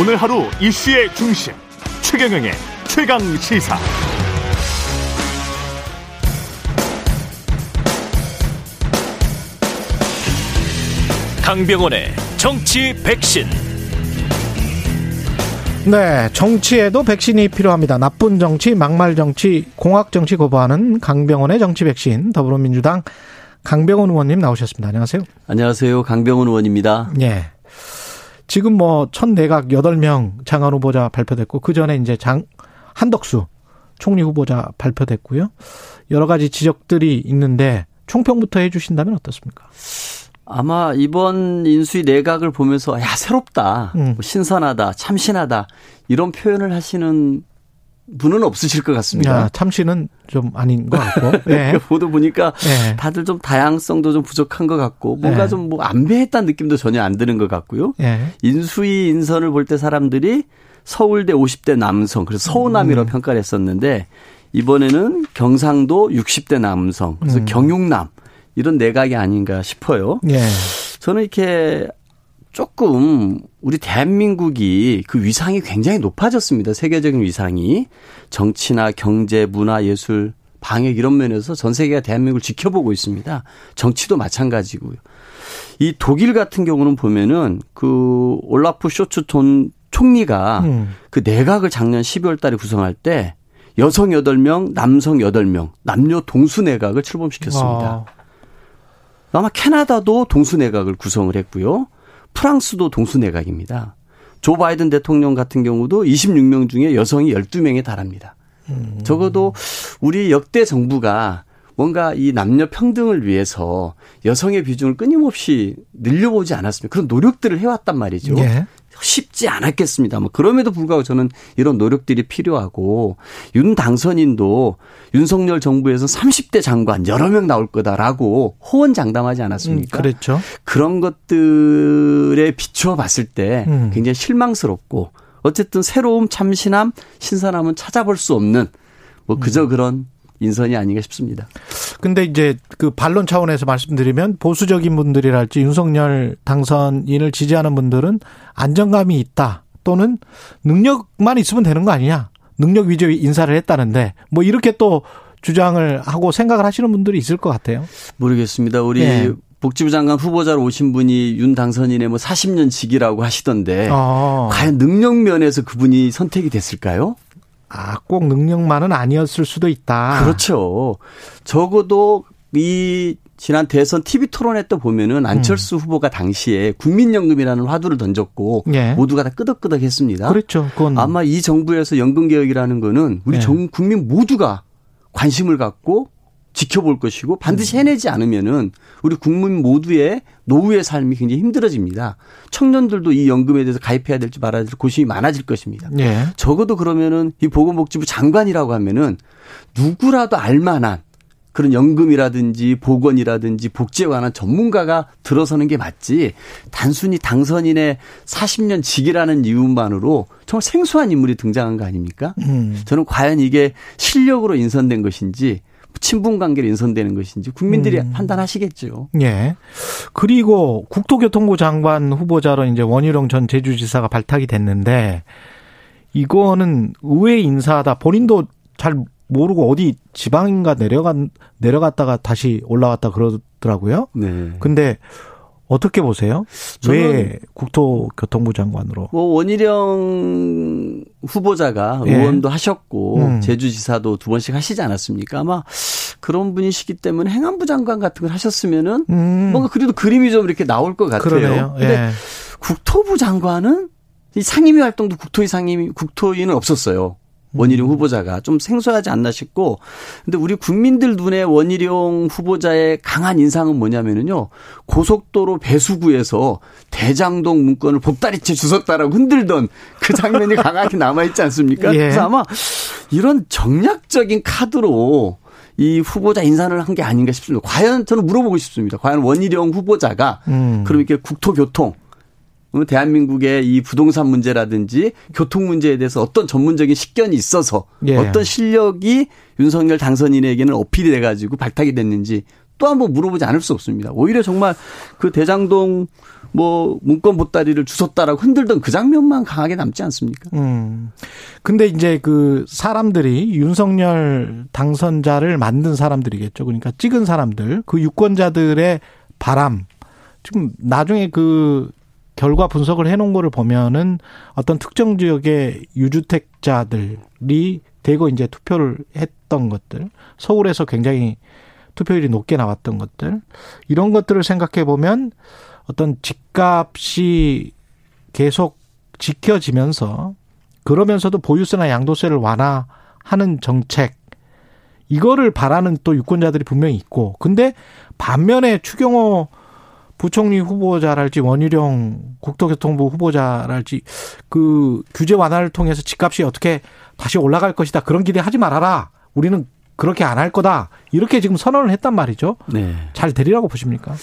오늘 하루 이슈의 중심 최경영의 최강 시사. 강병원의 정치 백신. 네, 정치에도 백신이 필요합니다. 나쁜 정치, 막말 정치, 공학 정치 거부하는 강병원의 정치 백신 더불어민주당 강병원 의원님 나오셨습니다. 안녕하세요. 안녕하세요. 강병원 의원입니다. 예. 지금 뭐, 첫 내각 8명 장관 후보자 발표됐고, 그 전에 이제 장, 한덕수 총리 후보자 발표됐고요. 여러 가지 지적들이 있는데, 총평부터 해 주신다면 어떻습니까? 아마 이번 인수위 내각을 보면서, 야, 새롭다. 음. 뭐 신선하다. 참신하다. 이런 표현을 하시는 분은 없으실 것 같습니다. 야, 참신은 좀 아닌 것 같고. 네. 보도 보니까 네. 다들 좀 다양성도 좀 부족한 것 같고 뭔가 네. 좀뭐 안배했다는 느낌도 전혀 안 드는 것 같고요. 네. 인수위 인선을 볼 때 사람들이 서울대 50대 남성 그래서 서우남이라고 음. 평가를 했었는데 이번에는 경상도 60대 남성 그래서 음. 경육남 이런 내각이 아닌가 싶어요. 예. 저는 이렇게 조금 우리 대한민국이 그 위상이 굉장히 높아졌습니다. 세계적인 위상이. 정치나 경제, 문화, 예술, 방역 이런 면에서 전 세계가 대한민국을 지켜보고 있습니다. 정치도 마찬가지고요. 이 독일 같은 경우는 보면은 그 올라프 쇼츠 돈 총리가 음. 그 내각을 작년 12월 달에 구성할 때 여성 8명, 남성 8명, 남녀 동수 내각을 출범시켰습니다. 아. 아마 캐나다도 동수 내각을 구성을 했고요. 프랑스도 동수내각입니다. 조 바이든 대통령 같은 경우도 26명 중에 여성이 12명에 달합니다. 음. 적어도 우리 역대 정부가 뭔가 이 남녀 평등을 위해서 여성의 비중을 끊임없이 늘려보지 않았습니까? 그런 노력들을 해왔단 말이죠. 예. 쉽지 않았겠습니다. 뭐 그럼에도 불구하고 저는 이런 노력들이 필요하고 윤 당선인도 윤석열 정부에서 30대 장관 여러 명 나올 거다라고 호언장담하지 않았습니까? 음, 그렇죠. 그런 것들에 비추어 봤을 때 음. 굉장히 실망스럽고 어쨌든 새로움, 참신함, 신선함은 찾아볼 수 없는 뭐 그저 음. 그런 인선이 아닌가 싶습니다. 근데 이제 그 반론 차원에서 말씀드리면 보수적인 분들이랄지 윤석열 당선인을 지지하는 분들은 안정감이 있다 또는 능력만 있으면 되는 거 아니냐. 능력 위주의 인사를 했다는데 뭐 이렇게 또 주장을 하고 생각을 하시는 분들이 있을 것 같아요. 모르겠습니다. 우리 네. 복지부 장관 후보자로 오신 분이 윤 당선인의 뭐 40년 직이라고 하시던데 아. 과연 능력 면에서 그분이 선택이 됐을까요? 아, 꼭 능력만은 아니었을 수도 있다. 그렇죠. 적어도 이 지난 대선 TV 토론회 때 보면은 안철수 음. 후보가 당시에 국민연금이라는 화두를 던졌고 예. 모두가 다 끄덕끄덕했습니다. 그렇죠. 그건 아마 이 정부에서 연금 개혁이라는 거는 우리 예. 전 국민 모두가 관심을 갖고 지켜볼 것이고 반드시 음. 해내지 않으면은 우리 국민 모두의 노후의 삶이 굉장히 힘들어집니다. 청년들도 이 연금에 대해서 가입해야 될지 말아야 될지 고심이 많아질 것입니다. 네. 적어도 그러면은 이 보건복지부 장관이라고 하면은 누구라도 알만한 그런 연금이라든지 보건이라든지 복지에 관한 전문가가 들어서는 게 맞지 단순히 당선인의 40년 직이라는 이유만으로 정말 생소한 인물이 등장한 거 아닙니까? 음. 저는 과연 이게 실력으로 인선된 것인지 친분 관계로 인선되는 것인지 국민들이 음. 판단하시겠죠. 예. 그리고 국토교통부 장관 후보자로 이제 원희룡 전 제주지사가 발탁이 됐는데 이거는 의회 인사다. 본인도 잘 모르고 어디 지방인가 내려간 내려갔다가 다시 올라왔다 그러더라고요. 네. 근데 어떻게 보세요? 왜 국토교통부 장관으로? 뭐 원희룡 후보자가 예. 의원도 하셨고 음. 제주지사도 두 번씩 하시지 않았습니까? 아마 그런 분이시기 때문에 행안부 장관 같은 걸 하셨으면은 음. 뭔가 그래도 그림이 좀 이렇게 나올 것 같아요. 그러네요. 근데 예. 국토부 장관은 이 상임위 활동도 국토위 상임위 국토위는 없었어요. 원희룡 후보자가 좀 생소하지 않나 싶고 근데 우리 국민들 눈에 원희룡 후보자의 강한 인상은 뭐냐면은요 고속도로 배수구에서 대장동 문건을 보따리째 주웠다라고 흔들던 그 장면이 강하게 남아 있지 않습니까? 예. 그래서 아마 이런 정략적인 카드로 이 후보자 인사를 한 게 아닌가 싶습니다. 과연 저는 물어보고 싶습니다. 과연 원희룡 후보자가 음. 그럼 이렇게 국토교통 어, 대한민국의 이 부동산 문제라든지 교통 문제에 대해서 어떤 전문적인 식견이 있어서 예. 어떤 실력이 윤석열 당선인에게는 어필이 돼가지고 발탁이 됐는지 또 한번 물어보지 않을 수 없습니다. 오히려 정말 그 대장동 뭐 문건 보따리를 주웠다라고 흔들던 그 장면만 강하게 남지 않습니까? 음. 근데 이제 그 사람들이 윤석열 당선자를 만든 사람들이겠죠. 그러니까 찍은 사람들, 그 유권자들의 바람. 지금 나중에 그 결과 분석을 해놓은 거를 보면은 어떤 특정 지역의 유주택자들이 대거 이제 투표를 했던 것들, 서울에서 굉장히 투표율이 높게 나왔던 것들, 이런 것들을 생각해 보면 어떤 집값이 계속 지켜지면서 그러면서도 보유세나 양도세를 완화하는 정책 이거를 바라는 또 유권자들이 분명히 있고 근데 반면에 추경호 부총리 후보자랄지 원희룡 국토교통부 후보자랄지 그 규제 완화를 통해서 집값이 어떻게 다시 올라갈 것이다 그런 기대하지 말아라 우리는 그렇게 안 할 거다 이렇게 지금 선언을 했단 말이죠. 네. 잘 되리라고 보십니까?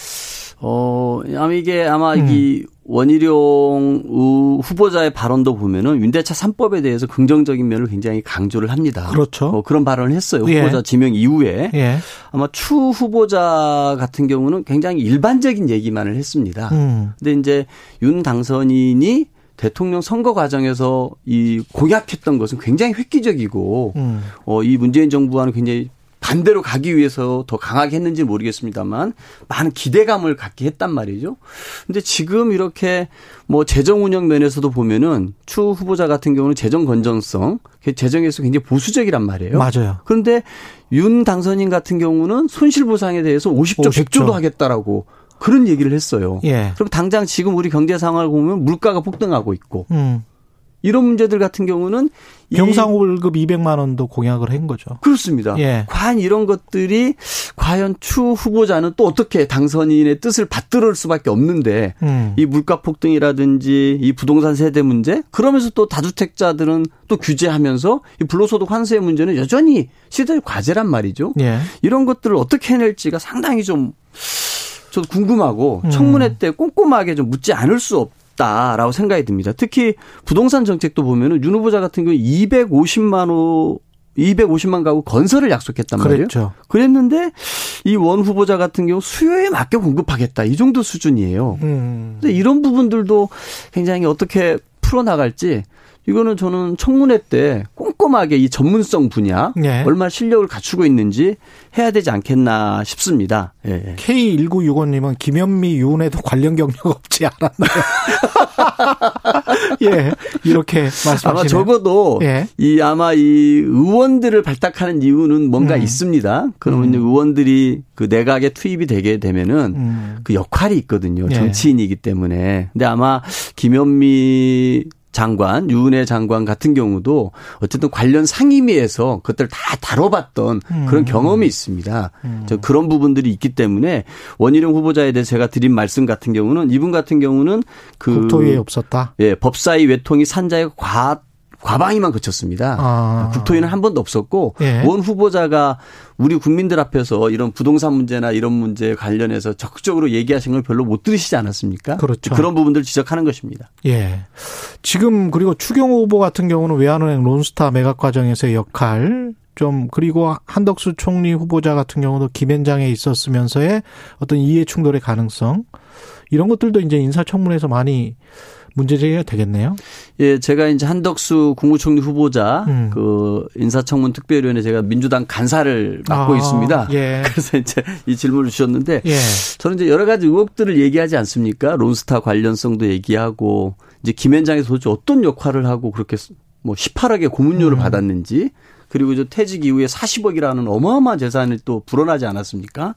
어, 아마 이게 아마 음. 이 원희룡 후보자의 발언도 보면은 윤대차 3법에 대해서 긍정적인 면을 굉장히 강조를 합니다. 그렇죠. 어, 그런 발언을 했어요. 예. 후보자 지명 이후에. 예. 아마 추 후보자 같은 경우는 굉장히 일반적인 얘기만을 했습니다. 음. 근데 이제 윤 당선인이 대통령 선거 과정에서 이 공약했던 것은 굉장히 획기적이고 음. 어, 이 문재인 정부와는 굉장히 반대로 가기 위해서 더 강하게 했는지 모르겠습니다만 많은 기대감을 갖게 했단 말이죠. 근데 지금 이렇게 뭐 재정 운영 면에서도 보면은 추 후보자 같은 경우는 재정 건전성, 재정에서 굉장히 보수적이란 말이에요. 맞아요. 그런데 윤 당선인 같은 경우는 손실 보상에 대해서 50조, 50조. 100조도 하겠다라고 그런 얘기를 했어요. 예. 그럼 당장 지금 우리 경제 상황을 보면 물가가 폭등하고 있고 음. 이런 문제들 같은 경우는 병상 월급 200만 원도 공약을 한 거죠. 그렇습니다. 예. 과연 이런 것들이 과연 추 후보자는 또 어떻게 당선인의 뜻을 받들을 수밖에 없는데 음. 이 물가 폭등이라든지 이 부동산 세대 문제 그러면서 또 다주택자들은 또 규제하면서 이 불로소득 환수의 문제는 여전히 시대의 과제란 말이죠. 예. 이런 것들을 어떻게 해낼지가 상당히 좀 저도 궁금하고 음. 청문회 때 꼼꼼하게 좀 묻지 않을 수 없. 다라고 생각이 듭니다. 특히 부동산 정책도 보면은 윤 후보자 같은 경우 250만 호 250만 가구 건설을 약속했단 말이에요. 그랬죠. 그랬는데 이 원 후보자 같은 경우 수요에 맞게 공급하겠다 이 정도 수준이에요. 음. 근데 이런 부분들도 굉장히 어떻게 풀어 나갈지 이거는 저는 청문회 때 꼼꼼하게 이 전문성 분야 네. 얼마 실력을 갖추고 있는지 해야 되지 않겠나 싶습니다. 예. K1965님은 김현미 유은에도 관련 경력 없지 않았나요? 예, 이렇게 말씀하시네요. 아마 적어도 예. 이 아마 이 의원들을 발탁하는 이유는 뭔가 음. 있습니다. 그러면 음. 의원들이 그 내각에 투입이 되게 되면은 음. 그 역할이 있거든요. 예. 정치인이기 때문에. 근데 아마 김현미 장관, 유은혜 장관 같은 경우도 어쨌든 관련 상임위에서 그것들 다 다뤄봤던 음. 그런 경험이 있습니다. 음. 저 그런 부분들이 있기 때문에 원희룡 후보자에 대해서 제가 드린 말씀 같은 경우는 이분 같은 경우는 그 국토위에 없었다. 예, 법사위 외통이 산자의 과 과방위만 그쳤습니다. 아. 국토위는 한 번도 없었고 예. 원 후보자가 우리 국민들 앞에서 이런 부동산 문제나 이런 문제 관련해서 적극적으로 얘기하신 걸 별로 못 들으시지 않았습니까? 그렇죠. 그런 부분들 지적하는 것입니다. 예. 지금 그리고 추경호 후보 같은 경우는 외환은행 론스타 매각 과정에서의 역할 좀 그리고 한덕수 총리 후보자 같은 경우도 김현장에 있었으면서의 어떤 이해 충돌의 가능성 이런 것들도 이제 인사청문회에서 많이 문제 제기가 되겠네요. 예, 제가 이제 한덕수 국무총리 후보자 음. 그 인사청문 특별위원회 제가 민주당 간사를 맡고 아, 있습니다. 예. 그래서 이제 이 질문을 주셨는데 예. 저는 이제 여러 가지 의혹들을 얘기하지 않습니까? 론스타 관련성도 얘기하고 이제 김현장에서 도대체 어떤 역할을 하고 그렇게 뭐 18억의 고문료를 음. 받았는지 그리고 이제 퇴직 이후에 40억이라는 어마어마한 재산을 또 불어나지 않았습니까?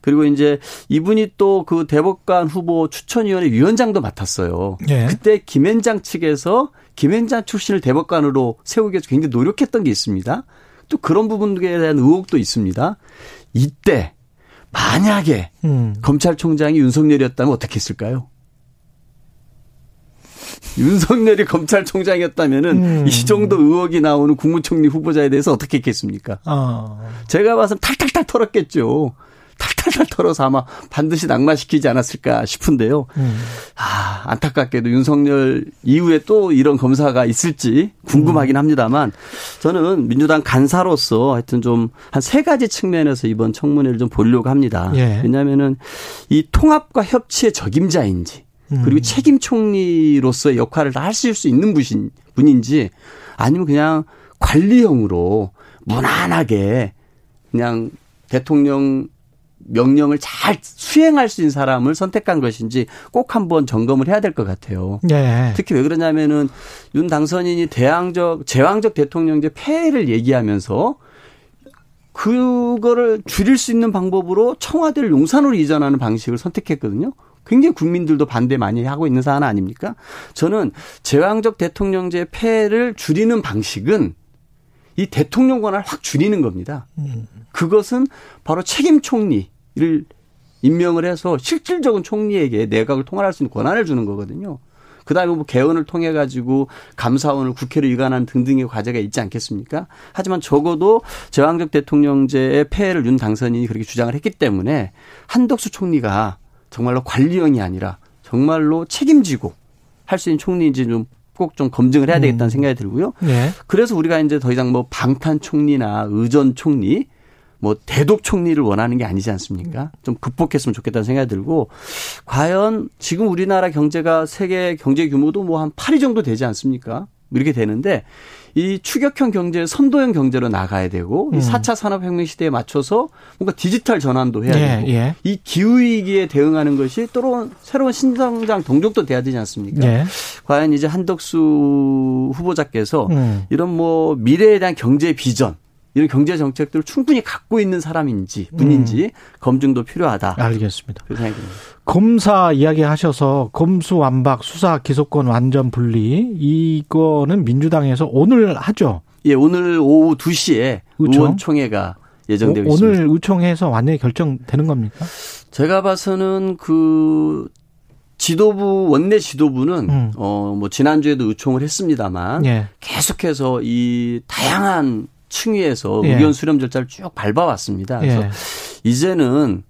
그리고 이제 이분이 또 그 대법관 후보 추천위원회 위원장도 맡았어요. 예. 그때 김현장 측에서 김현장 출신을 대법관으로 세우기 위해서 굉장히 노력했던 게 있습니다. 또 그런 부분에 대한 의혹도 있습니다. 이때 만약에 음. 검찰총장이 윤석열이었다면 어떻게 했을까요? 윤석열이 검찰총장이었다면은 음. 이 정도 의혹이 나오는 국무총리 후보자에 대해서 어떻게 했겠습니까? 어. 제가 봐서 탈탈탈 털었겠죠. 탈탈탈 털어서 아마 반드시 낙마시키지 않았을까 싶은데요. 음. 아, 안타깝게도 윤석열 이후에 또 이런 검사가 있을지 궁금하긴 음. 합니다만 저는 민주당 간사로서 하여튼 좀 한 세 가지 측면에서 이번 청문회를 좀 보려고 합니다. 예. 왜냐하면은 이 통합과 협치의 적임자인지 음. 그리고 책임 총리로서의 역할을 다 하실 수 있는 분인, 분인지 아니면 그냥 관리형으로 무난하게 그냥 대통령 명령을 잘 수행할 수 있는 사람을 선택한 것인지 꼭 한번 점검을 해야 될 것 같아요. 네. 특히 왜 그러냐면은 윤 당선인이 대항적 제왕적 대통령제 폐해를 얘기하면서 그거를 줄일 수 있는 방법으로 청와대를 용산으로 이전하는 방식을 선택했거든요. 굉장히 국민들도 반대 많이 하고 있는 사안 아닙니까? 저는 제왕적 대통령제 폐해를 줄이는 방식은 이 대통령 권한을 확 줄이는 겁니다. 그것은 바로 책임 총리를 임명을 해서 실질적인 총리에게 내각을 통할할 수 있는 권한을 주는 거거든요. 그 다음에 뭐 개헌을 통해 가지고 감사원을 국회로 이관하는 등등의 과제가 있지 않겠습니까? 하지만 적어도 제왕적 대통령제의 폐해를 윤 당선인이 그렇게 주장을 했기 때문에 한덕수 총리가 정말로 관리형이 아니라 정말로 책임지고 할 수 있는 총리인지 좀 꼭좀 검증을 해야 되겠다는 음. 생각이 들고요. 네. 그래서 우리가 이제 더 이상 뭐 방탄 총리나 의전 총리 뭐 대독 총리를 원하는 게 아니지 않습니까? 좀 극복했으면 좋겠다는 생각이 들고 과연 지금 우리나라 경제가 세계 경제 규모도 뭐 한 8위 정도 되지 않습니까? 이렇게 되는데 이 추격형 경제, 선도형 경제로 나가야 되고 음. 이 4차 산업혁명 시대에 맞춰서 뭔가 디지털 전환도 해야 예, 되고 예. 이 기후 위기에 대응하는 것이 또 새로운 신성장 동력도 돼야 되지 않습니까? 예. 과연 이제 한덕수 후보자께서 음. 이런 뭐 미래에 대한 경제 비전 이런 경제 정책들을 충분히 갖고 있는 사람인지 분인지 음. 검증도 필요하다. 알겠습니다. 검사 이야기 하셔서 검수완박 수사 기소권 완전 분리 이거는 민주당에서 오늘 하죠. 예, 오늘 오후 2시에 의총? 의원총회가 예정되어 오, 있습니다. 오늘 의총에서 완전히 결정되는 겁니까? 제가 봐서는 그 지도부 원내 지도부는 음. 어뭐 지난주에도 의총을 했습니다만 예. 계속해서 이 다양한 층위에서 예. 의견 수렴 절차를 쭉 밟아왔습니다. 그래서 예. 이제는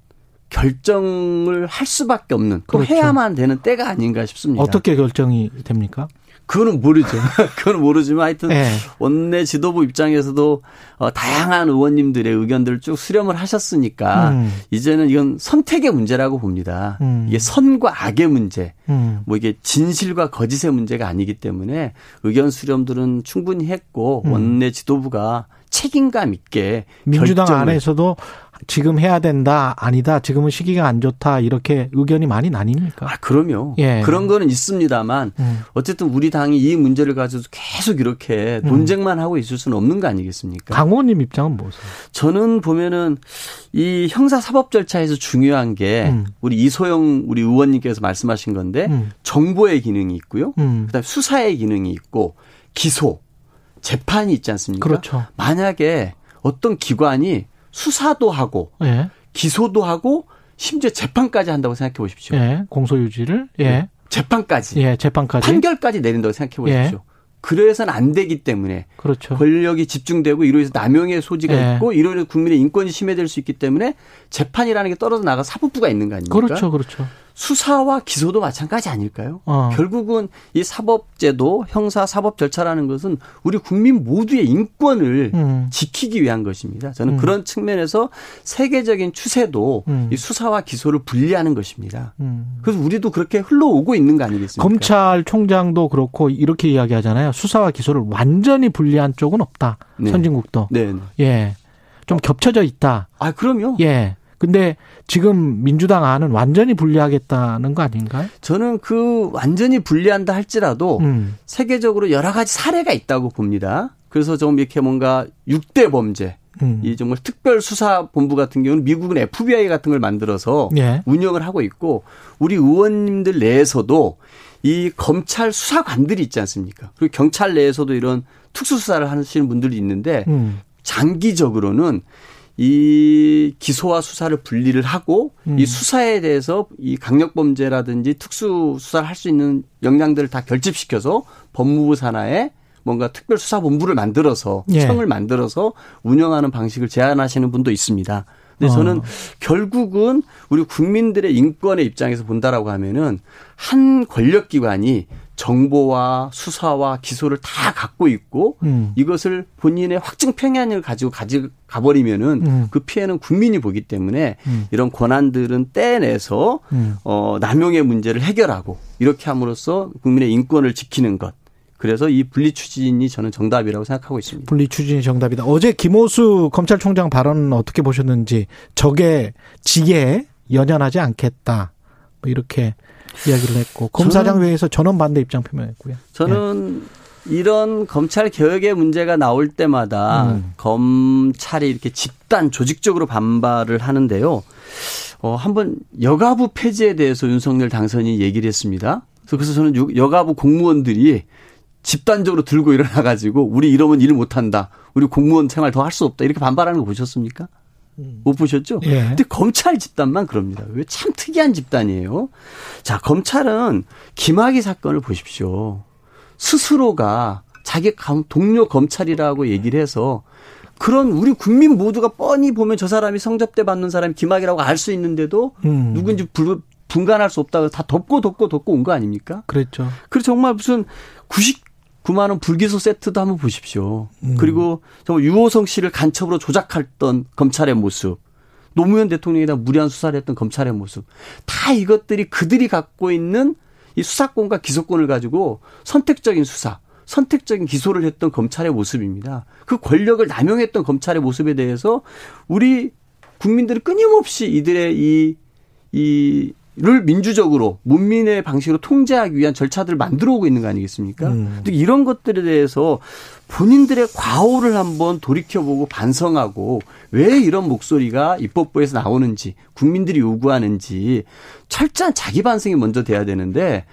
결정을 할 수밖에 없는 또 그렇죠. 해야만 되는 때가 아닌가 싶습니다. 어떻게 결정이 됩니까? 그거는 모르죠. 그건 모르지만 하여튼 네. 원내 지도부 입장에서도 어, 다양한 의원님들의 의견들을 쭉 수렴을 하셨으니까 음. 이제는 이건 선택의 문제라고 봅니다. 음. 이게 선과 악의 문제, 음. 뭐 이게 진실과 거짓의 문제가 아니기 때문에 의견 수렴들은 충분히 했고 음. 원내 지도부가 책임감 있게 민주당 안에서도 지금 해야 된다, 아니다, 지금은 시기가 안 좋다, 이렇게 의견이 많이 나뉩니까? 아, 그럼요. 예. 그런 거는 있습니다만, 음. 어쨌든 우리 당이 이 문제를 가지고 계속 이렇게 음. 논쟁만 음. 하고 있을 수는 없는 거 아니겠습니까? 강 의원님 입장은 뭐세요? 저는 보면은 이 형사 사법 절차에서 중요한 게 음. 우리 이소영 우리 의원님께서 말씀하신 건데, 음. 정보의 기능이 있고요. 음. 그 다음에 수사의 기능이 있고, 기소, 재판이 있지 않습니까? 그렇죠. 만약에 어떤 기관이 수사도 하고 예. 기소도 하고 심지어 재판까지 한다고 생각해 보십시오. 예. 공소 유지를 예. 네. 재판까지. 예, 재판까지. 판결까지 내린다고 생각해 보십시오. 예. 그래서는 안 되기 때문에 그렇죠. 권력이 집중되고 이로해서 남용의 소지가 예. 있고 이로해서 국민의 인권이 침해될 수 있기 때문에 재판이라는 게 떨어져 나가 사법부가 있는 거 아닙니까? 그렇죠, 그렇죠. 수사와 기소도 마찬가지 아닐까요? 어. 결국은 이 사법제도, 형사 사법 절차라는 것은 우리 국민 모두의 인권을 음. 지키기 위한 것입니다. 저는 음. 그런 측면에서 세계적인 추세도 음. 이 수사와 기소를 분리하는 것입니다. 음. 그래서 우리도 그렇게 흘러오고 있는 거 아니겠습니까? 검찰총장도 그렇고 이렇게 이야기하잖아요. 수사와 기소를 완전히 분리한 쪽은 없다. 네. 선진국도. 네. 예. 좀 겹쳐져 있다. 아, 그럼요. 예. 근데 지금 민주당 안은 완전히 분리하겠다는 거 아닌가요? 저는 그 완전히 분리한다 할지라도 음. 세계적으로 여러 가지 사례가 있다고 봅니다. 그래서 좀 이렇게 뭔가 6대 범죄, 음. 이 정말 특별 수사 본부 같은 경우는 미국은 FBI 같은 걸 만들어서 예. 운영을 하고 있고 우리 의원님들 내에서도 이 검찰 수사관들이 있지 않습니까? 그리고 경찰 내에서도 이런 특수 수사를 하시는 분들이 있는데 음. 장기적으로는 이 기소와 수사를 분리를 하고 음. 이 수사에 대해서 이 강력 범죄라든지 특수 수사를 할 수 있는 역량들을 다 결집시켜서 법무부 산하에 뭔가 특별 수사 본부를 만들어서 예. 청을 만들어서 운영하는 방식을 제안하시는 분도 있습니다. 근데 저는 어. 결국은 우리 국민들의 인권의 입장에서 본다라고 하면은 한 권력 기관이 정보와 수사와 기소를 다 갖고 있고 음. 이것을 본인의 확증 평양을 가지고 가지 가버리면은 음. 그 피해는 국민이 보기 때문에 음. 이런 권한들은 떼내서 음. 어 남용의 문제를 해결하고 이렇게 함으로써 국민의 인권을 지키는 것 그래서 이 분리 추진이 저는 정답이라고 생각하고 있습니다. 분리 추진이 정답이다. 어제 김호수 검찰총장 발언은 어떻게 보셨는지 적의 지에 연연하지 않겠다. 뭐 이렇게 이야기를 했고 검사장 회의에서 전원 반대 입장 표명했고요. 저는 예. 이런 검찰 개혁의 문제가 나올 때마다 음. 검찰이 이렇게 집단 조직적으로 반발을 하는데요. 어, 한번 여가부 폐지에 대해서 윤석열 당선인이 얘기를 했습니다. 그래서 저는 여가부 공무원들이 집단적으로 들고 일어나 가지고 우리 이러면 일 못한다. 우리 공무원 생활 더 할 수 없다. 이렇게 반발하는 거 보셨습니까? 음. 못 보셨죠? 예. 근데 검찰 집단만 그럽니다. 왜 참 특이한 집단이에요. 자, 검찰은 김학의 사건을 보십시오. 스스로가 자기 동료 검찰이라고 얘기를 해서 그런 우리 국민 모두가 뻔히 보면 저 사람이 성접대 받는 사람이 김학이라고 알 수 있는데도 음. 누군지 불, 분간할 수 없다고 다 덮고 덮고 덮고 온 거 아닙니까? 그랬죠. 그래서 정말 무슨 90 9만 원 불기소 세트도 한번 보십시오. 음. 그리고 정말 유호성 씨를 간첩으로 조작했던 검찰의 모습. 노무현 대통령에다 무리한 수사를 했던 검찰의 모습. 다 이것들이 그들이 갖고 있는 이 수사권과 기소권을 가지고 선택적인 수사, 선택적인 기소를 했던 검찰의 모습입니다. 그 권력을 남용했던 검찰의 모습에 대해서 우리 국민들은 끊임없이 이들의 이, 이 를 민주적으로 문민의 방식으로 통제하기 위한 절차들을 만들어 오고 있는 거 아니겠습니까? 음. 이런 것들에 대해서 본인들의 과오를 한번 돌이켜보고 반성하고 왜 이런 목소리가 입법부에서 나오는지 국민들이 요구하는지 철저한 자기 반성이 먼저 돼야 되는데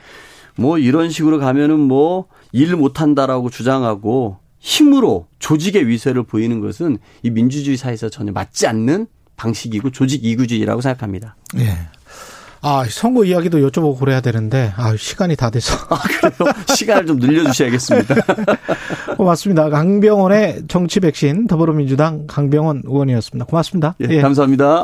뭐 이런 식으로 가면은 뭐 일 못한다라고 주장하고 힘으로 조직의 위세를 보이는 것은 이 민주주의 사회에서 전혀 맞지 않는 방식이고 조직 이구주의라고 생각합니다. 예. 아, 선거 이야기도 여쭤보고 그래야 되는데, 아, 시간이 다 돼서. 아, 그래요? 시간을 좀 늘려주셔야겠습니다. 고맙습니다. 강병원의 정치 백신 더불어민주당 강병원 의원이었습니다. 고맙습니다. 예, 예. 감사합니다.